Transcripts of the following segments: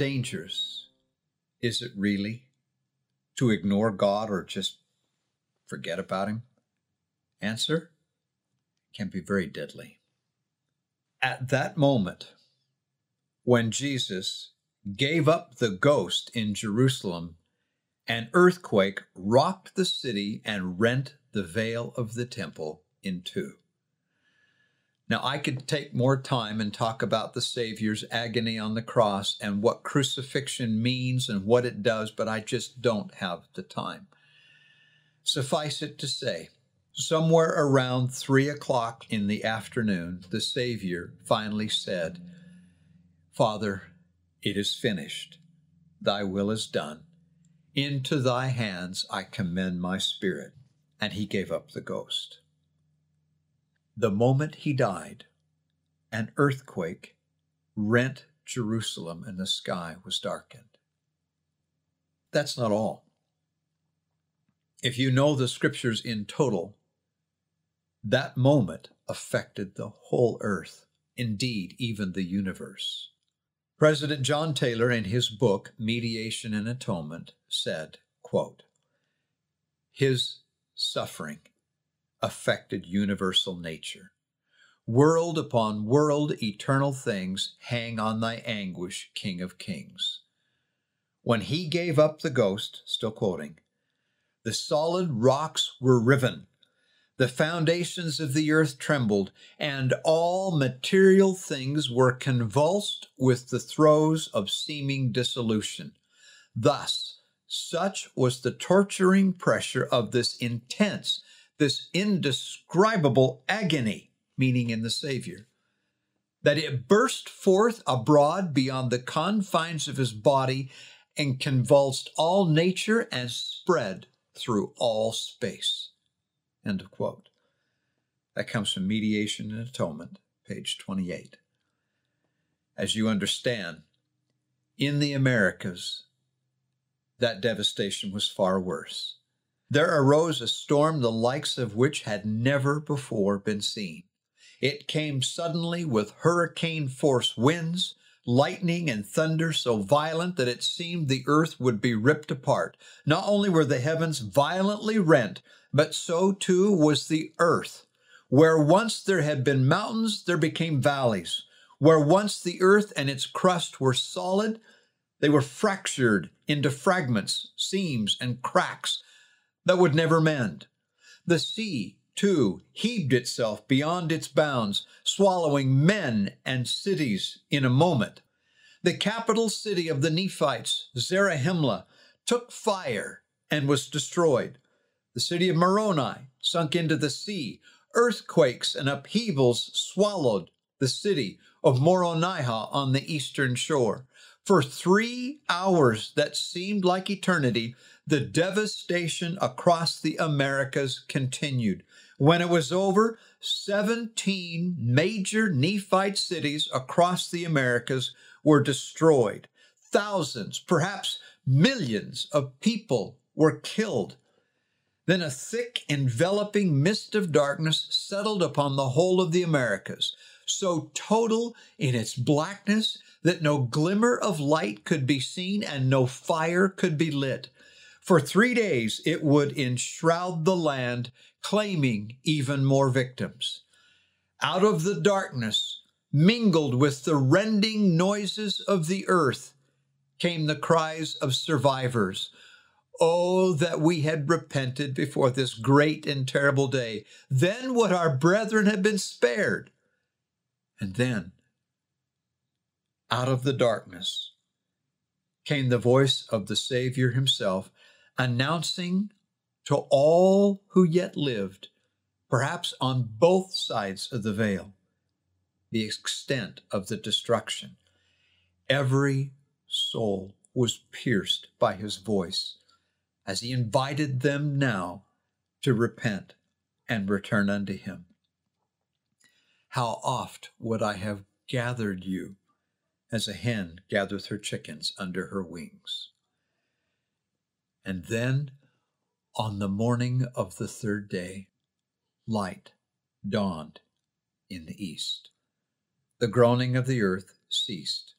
Dangerous is it really to ignore God or just forget about Him? Answer can be very deadly. At that moment, when Jesus gave up the ghost in Jerusalem, an earthquake rocked the city and rent the veil of the temple in two. Now, I could take more time and talk about the Savior's agony on the cross and what crucifixion means and what it does, but I just don't have the time. Suffice it to say, somewhere around three o'clock in the afternoon, the Savior finally said, Father, it is finished. Thy will is done. Into thy hands I commend my spirit. And he gave up the ghost. The moment he died, an earthquake rent Jerusalem and the sky was darkened. That's not all. If you know the scriptures in total, that moment affected the whole earth, indeed, even the universe. President John Taylor, in his book, Mediation and Atonement, said, quote, His suffering affected universal nature. World upon world, eternal things hang on thy anguish, King of kings. When he gave up the ghost, still quoting, the solid rocks were riven, the foundations of the earth trembled, and all material things were convulsed with the throes of seeming dissolution. Thus, such was the torturing pressure of this intense this indescribable agony, meaning in the Savior, that it burst forth abroad beyond the confines of his body and convulsed all nature and spread through all space. End of quote. That comes from Mediation and Atonement, page 28. As you understand, in the Americas, that devastation was far worse there arose a storm the likes of which had never before been seen. It came suddenly with hurricane force winds, lightning and thunder so violent that it seemed the earth would be ripped apart. Not only were the heavens violently rent, but so too was the earth. Where once there had been mountains, there became valleys. Where once the earth and its crust were solid, they were fractured into fragments, seams, and cracks that would never mend. The sea, too, heaved itself beyond its bounds, swallowing men and cities in a moment. The capital city of the Nephites, Zarahemla, took fire and was destroyed. The city of Moroni sunk into the sea. Earthquakes and upheavals swallowed the city of Moronihah on the eastern shore. For three hours that seemed like eternity, the devastation across the Americas continued. When it was over, 17 major Nephite cities across the Americas were destroyed. Thousands, perhaps millions of people were killed. Then a thick, enveloping mist of darkness settled upon the whole of the Americas, so total in its blackness that no glimmer of light could be seen and no fire could be lit. For three days, it would enshroud the land, claiming even more victims. Out of the darkness, mingled with the rending noises of the earth, came the cries of survivors. Oh, that we had repented before this great and terrible day. Then would our brethren have been spared. And then, out of the darkness, came the voice of the Savior himself announcing to all who yet lived, perhaps on both sides of the veil, the extent of the destruction. Every soul was pierced by his voice as he invited them now to repent and return unto him. How oft would I have gathered you as a hen gathereth her chickens under her wings. And then on the morning of the third day, light dawned in the east. The groaning of the earth ceased,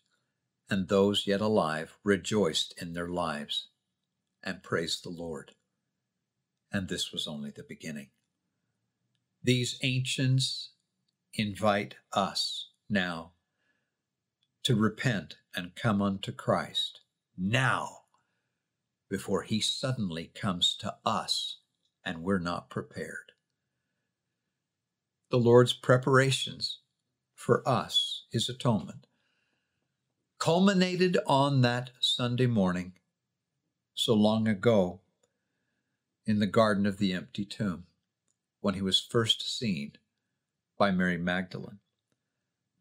and those yet alive rejoiced in their lives and praised the Lord. And this was only the beginning. These ancients invite us now to repent and come unto Christ now before he suddenly comes to us and we're not prepared. The Lord's preparations for us, his atonement, culminated on that Sunday morning so long ago in the garden of the empty tomb when he was first seen by Mary Magdalene.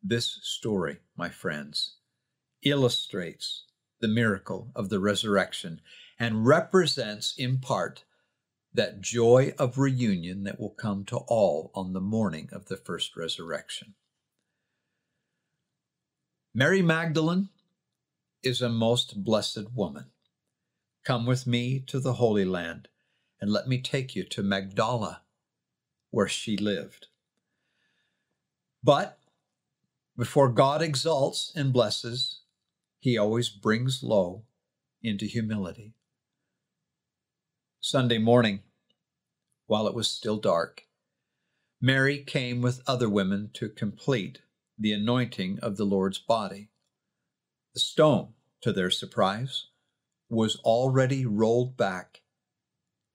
This story, my friends, illustrates the miracle of the resurrection and represents in part that joy of reunion that will come to all on the morning of the first resurrection. Mary Magdalene is a most blessed woman. Come with me to the Holy Land, and let me take you to Magdala, where she lived. But before God exalts and blesses, he always brings low into humility. Sunday morning, while it was still dark, Mary came with other women to complete the anointing of the Lord's body. The stone, to their surprise, was already rolled back,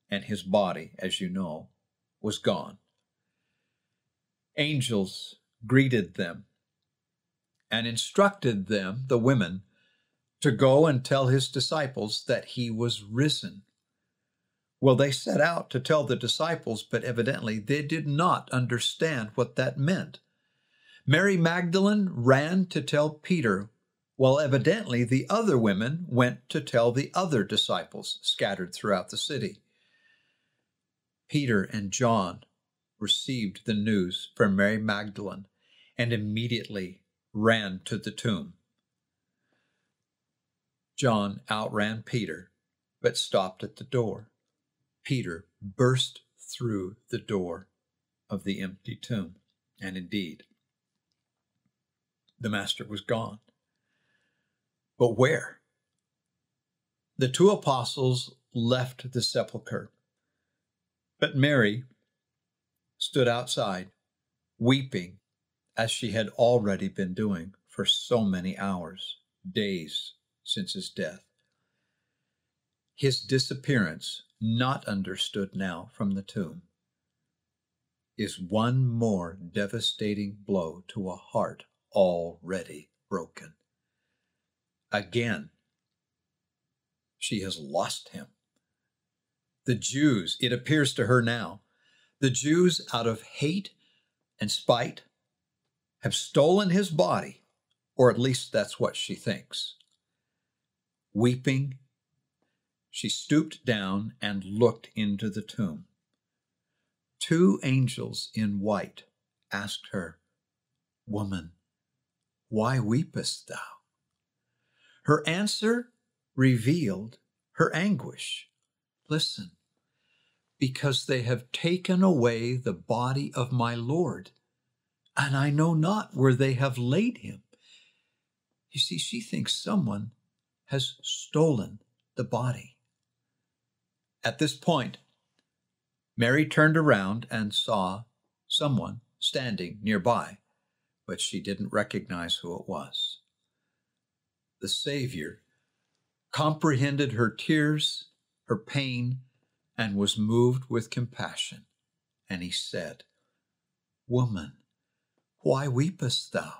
and his body, as you know, was gone. Angels greeted them and instructed them, the women, to go and tell his disciples that he was risen. Well, they set out to tell the disciples, but evidently they did not understand what that meant. Mary Magdalene ran to tell Peter, while evidently the other women went to tell the other disciples scattered throughout the city. Peter and John received the news from Mary Magdalene and immediately ran to the tomb. John outran Peter, but stopped at the door. Peter burst through the door of the empty tomb, and indeed, the Master was gone. But where? The two apostles left the sepulchre, but Mary stood outside, weeping as she had already been doing for so many hours, days since his death. His disappearance, not understood now from the tomb, is one more devastating blow to a heart already broken. Again, she has lost him. The Jews, it appears to her now, the Jews, out of hate and spite, have stolen his body, or at least that's what she thinks. Weeping, she stooped down and looked into the tomb. Two angels in white asked her, Woman, why weepest thou? Her answer revealed her anguish. Listen, because they have taken away the body of my Lord and I know not where they have laid him. You see, she thinks someone has stolen the body. At this point, Mary turned around and saw someone standing nearby, but she didn't recognize who it was. The Savior comprehended her tears, her pain, and was moved with compassion. And he said, Woman, why weepest thou?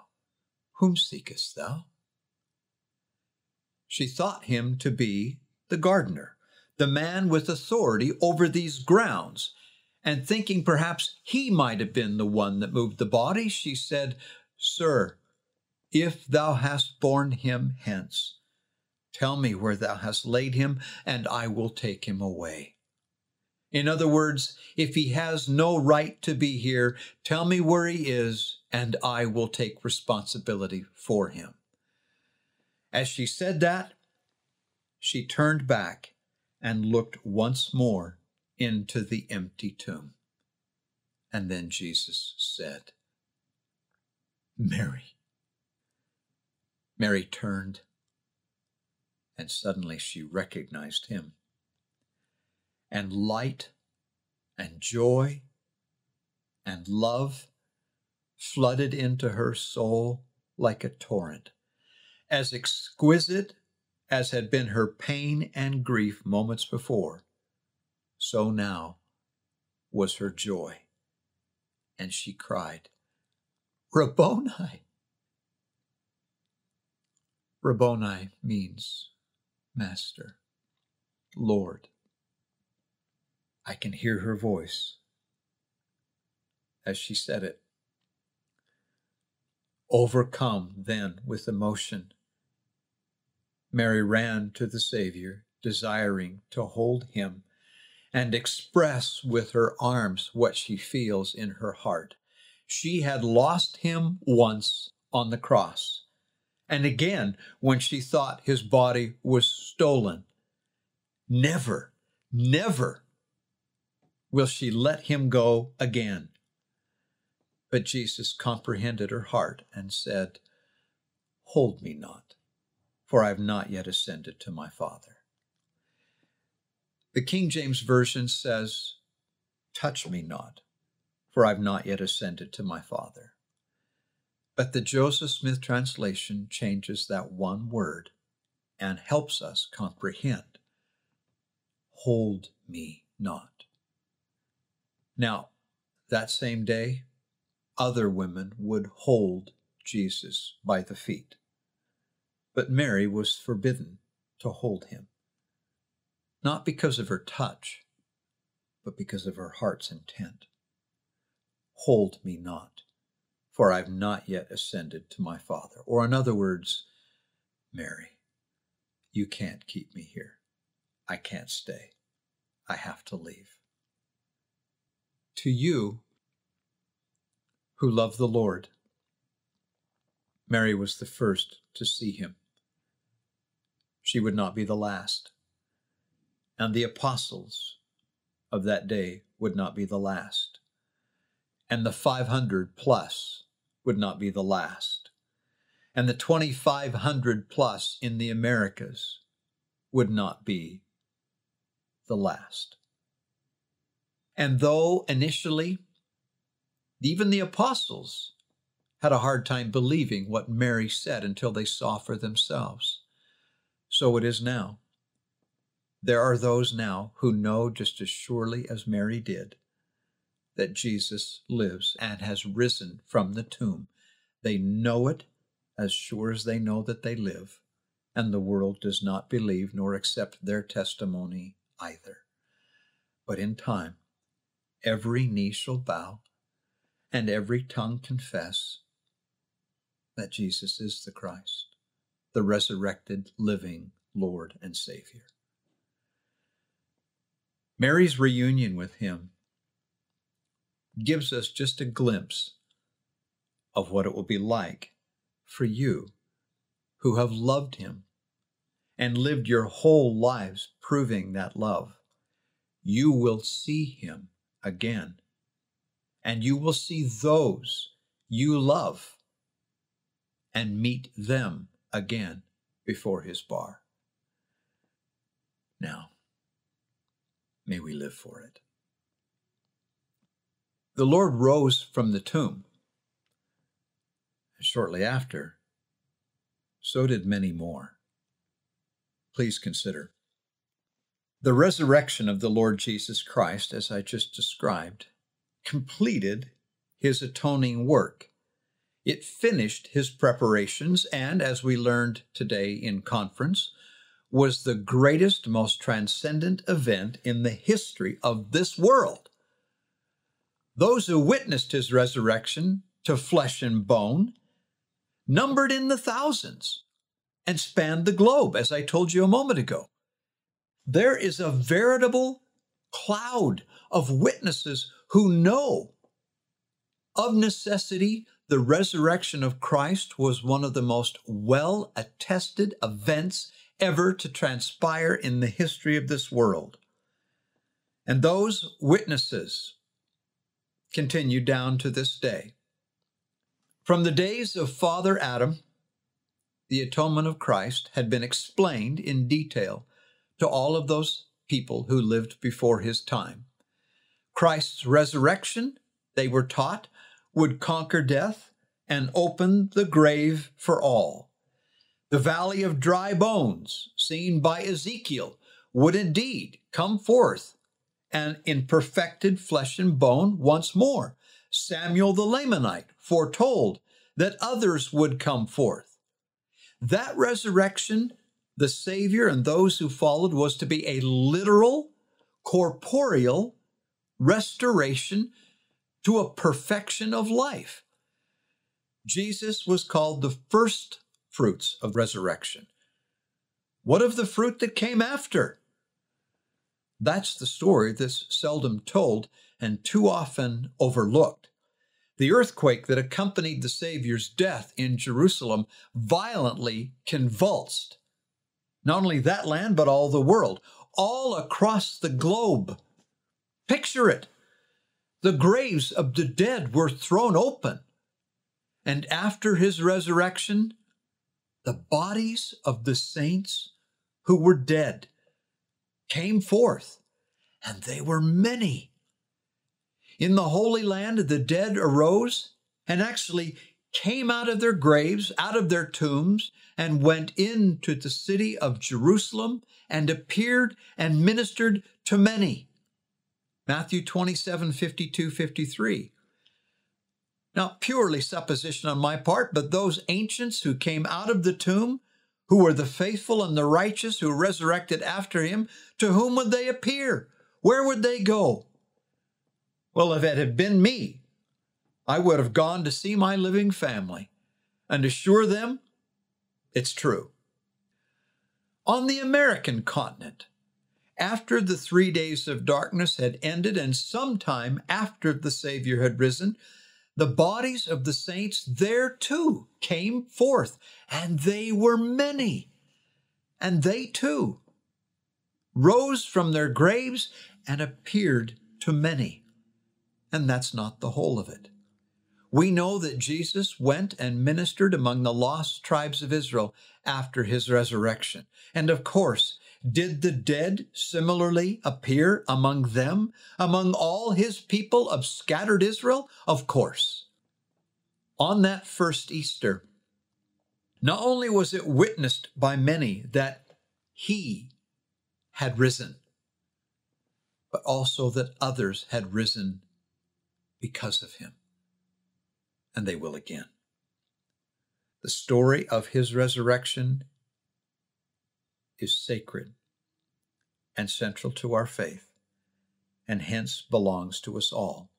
Whom seekest thou? She thought him to be the gardener, the man with authority over these grounds, and thinking perhaps he might have been the one that moved the body, she said, Sir, if thou hast borne him hence, tell me where thou hast laid him, and I will take him away. In other words, if he has no right to be here, tell me where he is, and I will take responsibility for him. As she said that, she turned back and looked once more into the empty tomb. And then Jesus said, Mary. Mary turned, and suddenly she recognized him. And light and joy and love flooded into her soul like a torrent. As exquisite as had been her pain and grief moments before, so now was her joy. And she cried, Rabboni. Rabboni means master, Lord. I can hear her voice as she said it. Overcome then with emotion, Mary ran to the Savior, desiring to hold him and express with her arms what she feels in her heart. She had lost him once on the cross, and again when she thought his body was stolen. Never, never will she let him go again. But Jesus comprehended her heart and said, Hold me not, for I have not yet ascended to my Father. The King James Version says, Touch me not, for I've not yet ascended to my Father. But the Joseph Smith translation changes that one word and helps us comprehend hold me not. Now, that same day, other women would hold Jesus by the feet, but Mary was forbidden to hold him, not because of her touch, but because of her heart's intent. Hold me not, for I've not yet ascended to my Father. Or, in other words, Mary, you can't keep me here. I can't stay. I have to leave. To you who love the Lord, Mary was the first to see him. She would not be the last. And the apostles of that day would not be the last and the 500 plus would not be the last. And the 2,500 plus in the Americas would not be the last. And though initially, even the apostles had a hard time believing what Mary said until they saw for themselves, so it is now. There are those now who know just as surely as Mary did that Jesus lives and has risen from the tomb. They know it as sure as they know that they live, and the world does not believe nor accept their testimony either. But in time, every knee shall bow and every tongue confess that Jesus is the Christ, the resurrected, living Lord and Savior. Mary's reunion with him gives us just a glimpse of what it will be like for you who have loved him and lived your whole lives proving that love. You will see him again, and you will see those you love and meet them again before his bar. Now, may we live for it. The Lord rose from the tomb. Shortly after, so did many more. Please consider. The resurrection of the Lord Jesus Christ, as I just described, completed his atoning work. It finished his preparations, and as we learned today in conference, was the greatest, most transcendent event in the history of this world. Those who witnessed his resurrection to flesh and bone numbered in the thousands and spanned the globe, as I told you a moment ago. There is a veritable cloud of witnesses who know of necessity the resurrection of Christ was one of the most well attested events ever to transpire in the history of this world. And those witnesses continue down to this day. From the days of Father Adam, the atonement of Christ had been explained in detail to all of those people who lived before his time. Christ's resurrection, they were taught, would conquer death and open the grave for all. The valley of dry bones, seen by Ezekiel, would indeed come forth and in perfected flesh and bone once more. Samuel the Lamanite foretold that others would come forth. That resurrection, the Savior and those who followed, was to be a literal, corporeal restoration to a perfection of life. Jesus was called the first fruits of resurrection. What of the fruit that came after? That's the story that's seldom told and too often overlooked. The earthquake that accompanied the Savior's death in Jerusalem violently convulsed not only that land, but all the world, all across the globe. Picture it. The graves of the dead were thrown open. And after his resurrection, the bodies of the saints who were dead came forth, and they were many. In the Holy Land, the dead arose and actually came out of their graves, out of their tombs, and went into the city of Jerusalem and appeared and ministered to many. Matthew 27 52 53. Now, purely supposition on my part, but those ancients who came out of the tomb, who were the faithful and the righteous who resurrected after him, to whom would they appear? Where would they go? Well, if it had been me, I would have gone to see my living family and assure them it's true. On the American continent, after the three days of darkness had ended and sometime after the Savior had risen, the bodies of the saints there too came forth, and they were many. And they too rose from their graves and appeared to many. And that's not the whole of it. We know that Jesus went and ministered among the lost tribes of Israel after his resurrection. And of course, did the dead similarly appear among them, among all his people of scattered Israel? Of course. On that first Easter, not only was it witnessed by many that he had risen, but also that others had risen because of him. And they will again. The story of his resurrection is sacred and central to our faith, and hence belongs to us all.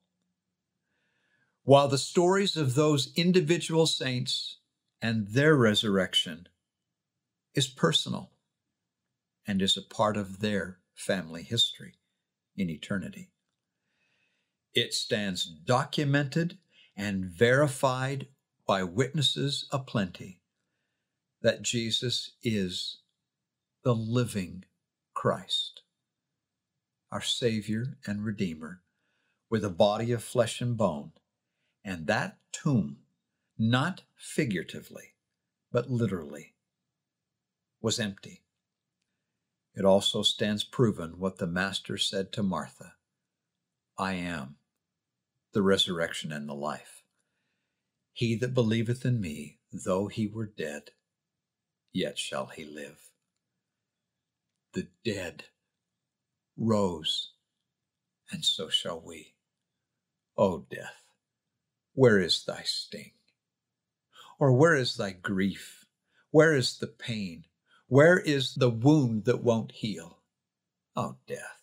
While the stories of those individual saints and their resurrection is personal and is a part of their family history in eternity. It stands documented and verified by witnesses aplenty that Jesus is the living Christ, our Savior and Redeemer, with a body of flesh and bone. And that tomb, not figuratively, but literally, was empty. It also stands proven what the Master said to Martha I am the resurrection and the life. He that believeth in me, though he were dead, yet shall he live. The dead rose, and so shall we. O death, where is thy sting? Or where is thy grief? Where is the pain? Where is the wound that won't heal? O death,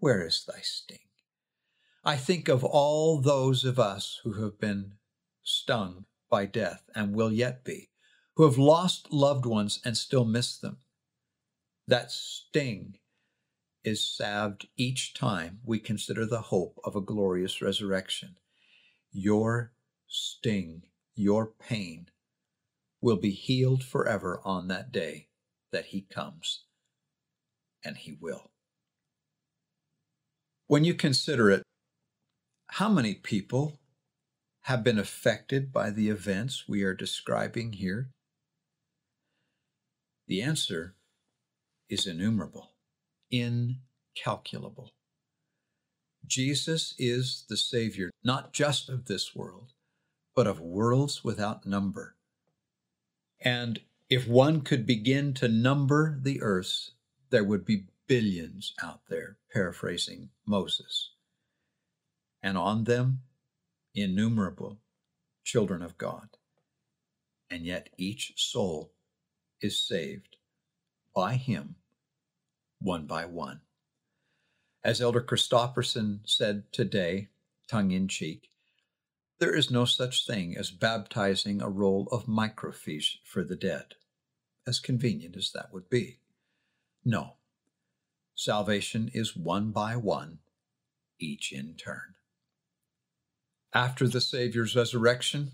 where is thy sting? I think of all those of us who have been stung by death and will yet be, who have lost loved ones and still miss them. That sting is salved each time we consider the hope of a glorious resurrection. Your sting, your pain, will be healed forever on that day that He comes, and He will. When you consider it, how many people have been affected by the events we are describing here? The answer is innumerable, incalculable. Jesus is the Savior, not just of this world, but of worlds without number. And if one could begin to number the earths, there would be billions out there, paraphrasing Moses. And on them, innumerable children of God. And yet each soul is saved by Him one by one. As Elder Christofferson said today, tongue in cheek, there is no such thing as baptizing a roll of microfiche for the dead, as convenient as that would be. No, salvation is one by one, each in turn. After the Savior's resurrection,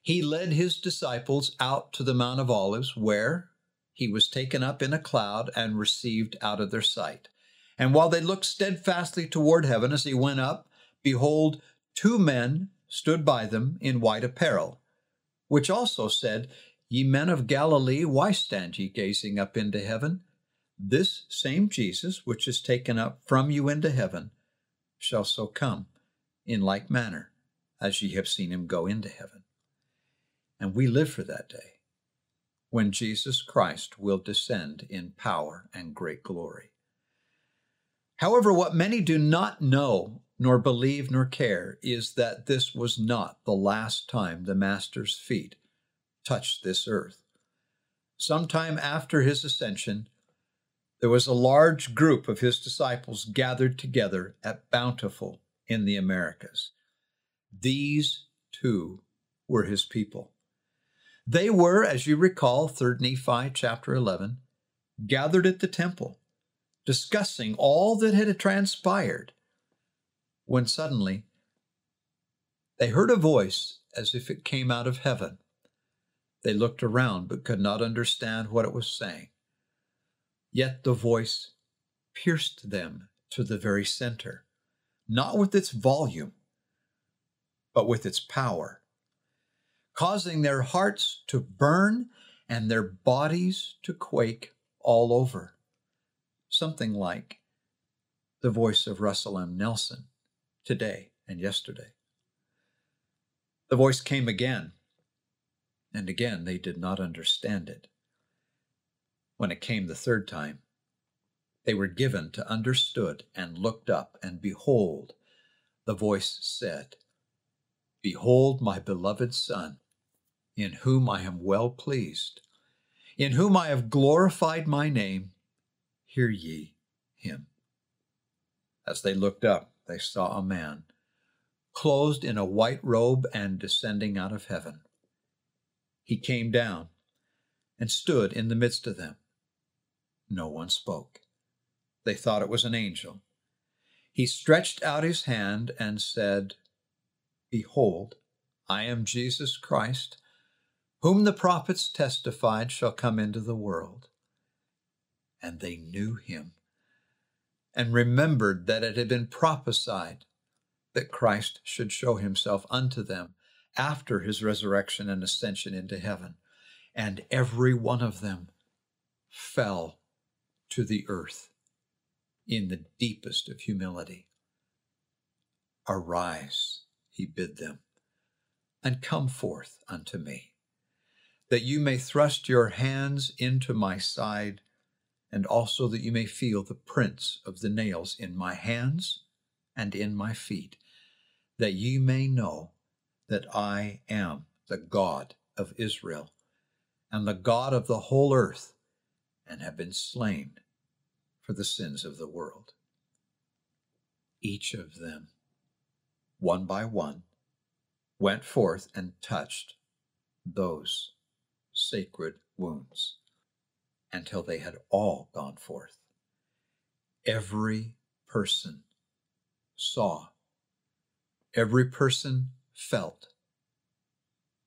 he led his disciples out to the Mount of Olives, where he was taken up in a cloud and received out of their sight. And while they looked steadfastly toward heaven as he went up, behold, two men stood by them in white apparel, which also said, Ye men of Galilee, why stand ye gazing up into heaven? This same Jesus, which is taken up from you into heaven, shall so come in like manner as ye have seen him go into heaven. And we live for that day when Jesus Christ will descend in power and great glory. However, what many do not know, nor believe, nor care, is that this was not the last time the Master's feet touched this earth. Sometime after his ascension, there was a large group of his disciples gathered together at Bountiful in the Americas. These too were his people. They were, as you recall, 3rd Nephi chapter 11, gathered at the temple, discussing all that had transpired, when suddenly they heard a voice as if it came out of heaven. They looked around but could not understand what it was saying. Yet the voice pierced them to the very center, not with its volume, but with its power, causing their hearts to burn and their bodies to quake all over. Something like the voice of Russell M. Nelson today and yesterday. The voice came again, and again they did not understand it. When it came the third time, they were given to understood and looked up, and behold, the voice said, Behold my beloved Son, in whom I am well pleased, in whom I have glorified my name. Hear ye him. As they looked up, they saw a man, clothed in a white robe and descending out of heaven. He came down and stood in the midst of them. No one spoke. They thought it was an angel. He stretched out his hand and said, Behold, I am Jesus Christ, whom the prophets testified shall come into the world. And they knew him and remembered that it had been prophesied that Christ should show himself unto them after his resurrection and ascension into heaven. And every one of them fell to the earth in the deepest of humility. Arise he bid them, and come forth unto me, that you may thrust your hands into my side, and also that you may feel the prints of the nails in my hands and in my feet, that ye may know that I am the God of Israel, and the God of the whole earth, and have been slain for the sins of the world. Each of them one by one, went forth and touched those sacred wounds until they had all gone forth. Every person saw, every person felt,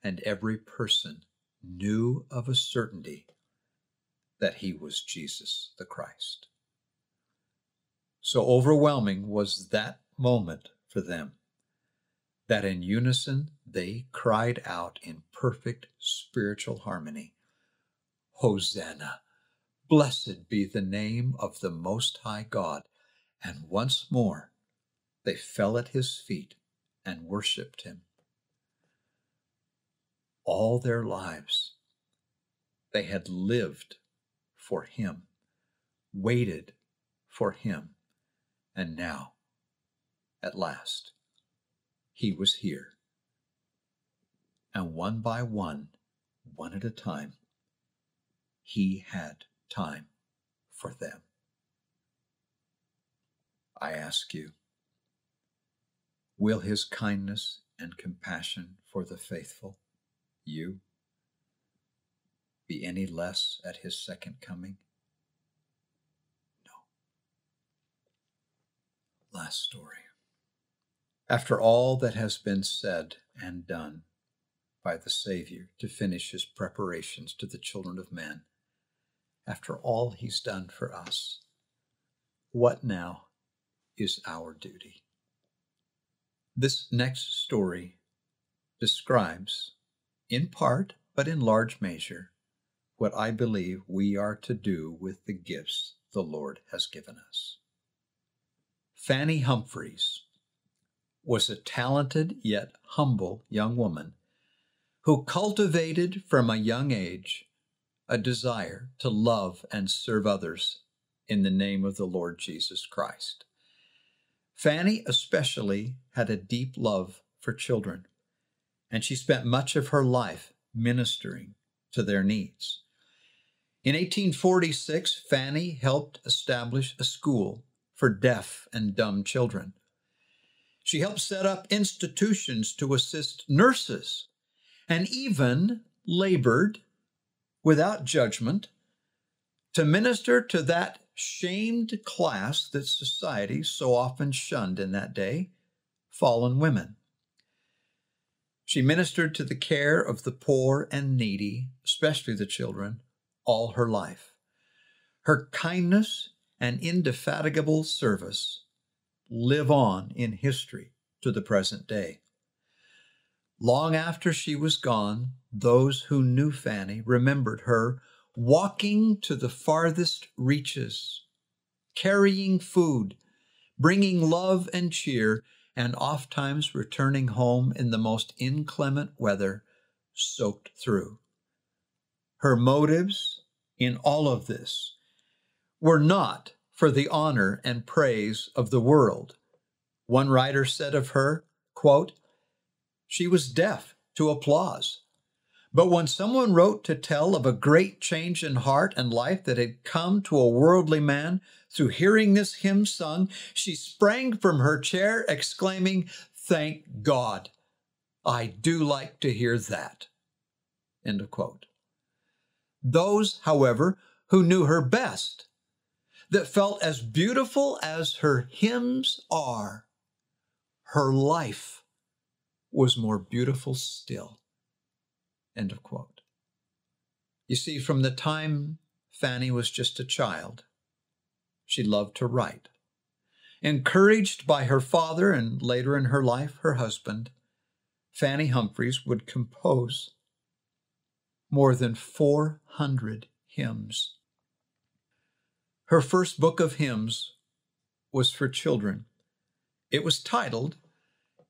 and every person knew of a certainty that he was Jesus the Christ. So overwhelming was that moment for them that in unison they cried out in perfect spiritual harmony Hosanna! Blessed be the name of the Most High God. And once more they fell at his feet and worshiped him. All their lives they had lived for him, waited for him, and now, at last, he was here. And one by one, one at a time, he had time for them. I ask you, will his kindness and compassion for the faithful, you, be any less at his second coming? No. Last story. After all that has been said and done by the Savior to finish his preparations to the children of men, after all he's done for us, what now is our duty? This next story describes, in part, but in large measure, what I believe we are to do with the gifts the Lord has given us. Fanny Humphreys was a talented yet humble young woman who cultivated from a young age a desire to love and serve others in the name of the Lord Jesus Christ. Fanny especially had a deep love for children, and she spent much of her life ministering to their needs. In 1846, Fanny helped establish a school for deaf and dumb children. She helped set up institutions to assist nurses and even labored without judgment to minister to that shamed class that society so often shunned in that day fallen women. She ministered to the care of the poor and needy, especially the children, all her life. Her kindness and indefatigable service live on in history to the present day. Long after she was gone, those who knew Fanny remembered her walking to the farthest reaches, carrying food, bringing love and cheer, and oft times returning home in the most inclement weather, soaked through. Her motives in all of this were not for the honor and praise of the world. One writer said of her, quote, she was deaf to applause. But when someone wrote to tell of a great change in heart and life that had come to a worldly man through hearing this hymn sung, she sprang from her chair, exclaiming, Thank God! I do like to hear that. End of quote. Those, however, who knew her best that felt as beautiful as her hymns are, her life was more beautiful still. End of quote. You see, from the time Fanny was just a child, she loved to write. Encouraged by her father and later in her life, her husband, Fanny Humphreys would compose more than 400 hymns her first book of hymns was for children. It was titled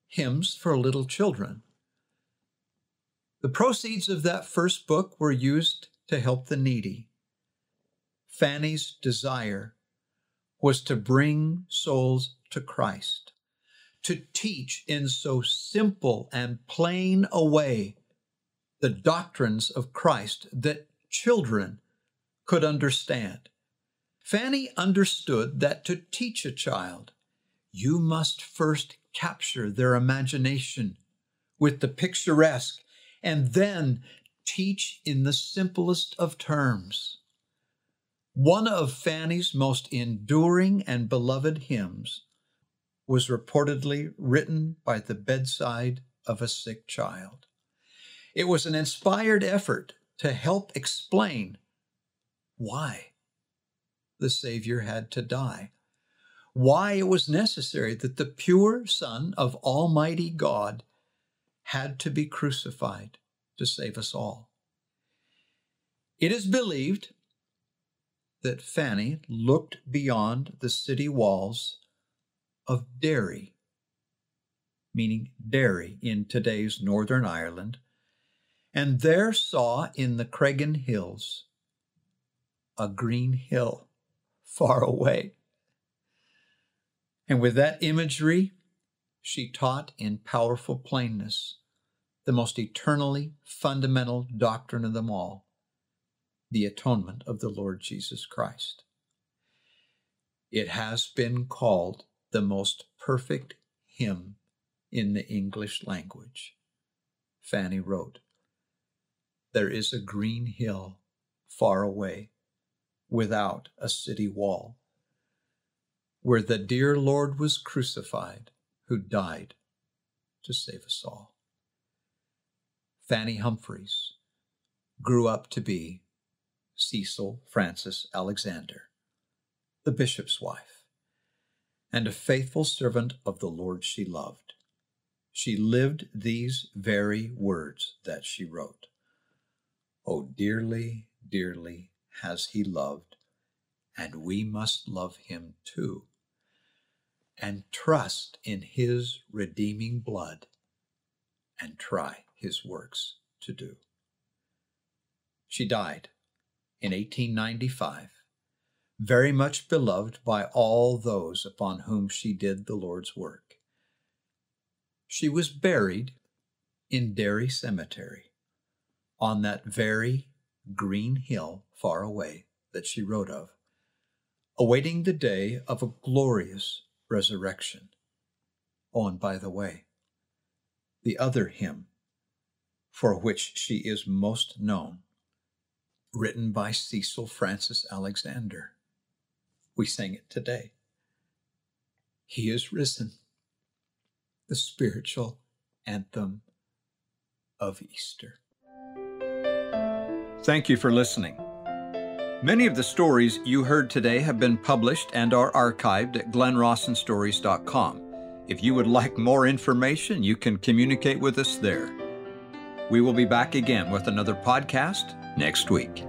Hymns for Little Children. The proceeds of that first book were used to help the needy. Fanny's desire was to bring souls to Christ, to teach in so simple and plain a way the doctrines of Christ that children could understand. Fanny understood that to teach a child, you must first capture their imagination with the picturesque and then teach in the simplest of terms. One of Fanny's most enduring and beloved hymns was reportedly written by the bedside of a sick child. It was an inspired effort to help explain why the Savior had to die, why it was necessary that the pure Son of Almighty God had to be crucified to save us all. It is believed that Fanny looked beyond the city walls of Derry, meaning Derry in today's Northern Ireland, and there saw in the Creggan Hills a green hill far away. And with that imagery, she taught in powerful plainness the most eternally fundamental doctrine of them all the atonement of the Lord Jesus Christ. It has been called the most perfect hymn in the English language. Fanny wrote, There is a green hill far away, without a city wall, where the dear Lord was crucified, who died to save us all. Fanny Humphreys grew up to be Cecil Frances Alexander, the bishop's wife, and a faithful servant of the Lord she loved. She lived these very words that she wrote. Oh, dearly, dearly has he loved, and we must love him too, and trust in his redeeming blood, and try his works to do. She died in 1895, very much beloved by all those upon whom she did the Lord's work. She was buried in Derry Cemetery on that very green hill far away that she wrote of, awaiting the day of a glorious resurrection. And by the way, the other hymn for which she is most known, written by Cecil Frances Alexander. We sang it today. He is risen, the spiritual anthem of Easter. Thank you for listening. Many of the stories you heard today have been published and are archived at glennrawsonstories.com. If you would like more information, you can communicate with us there. We will be back again with another podcast next week.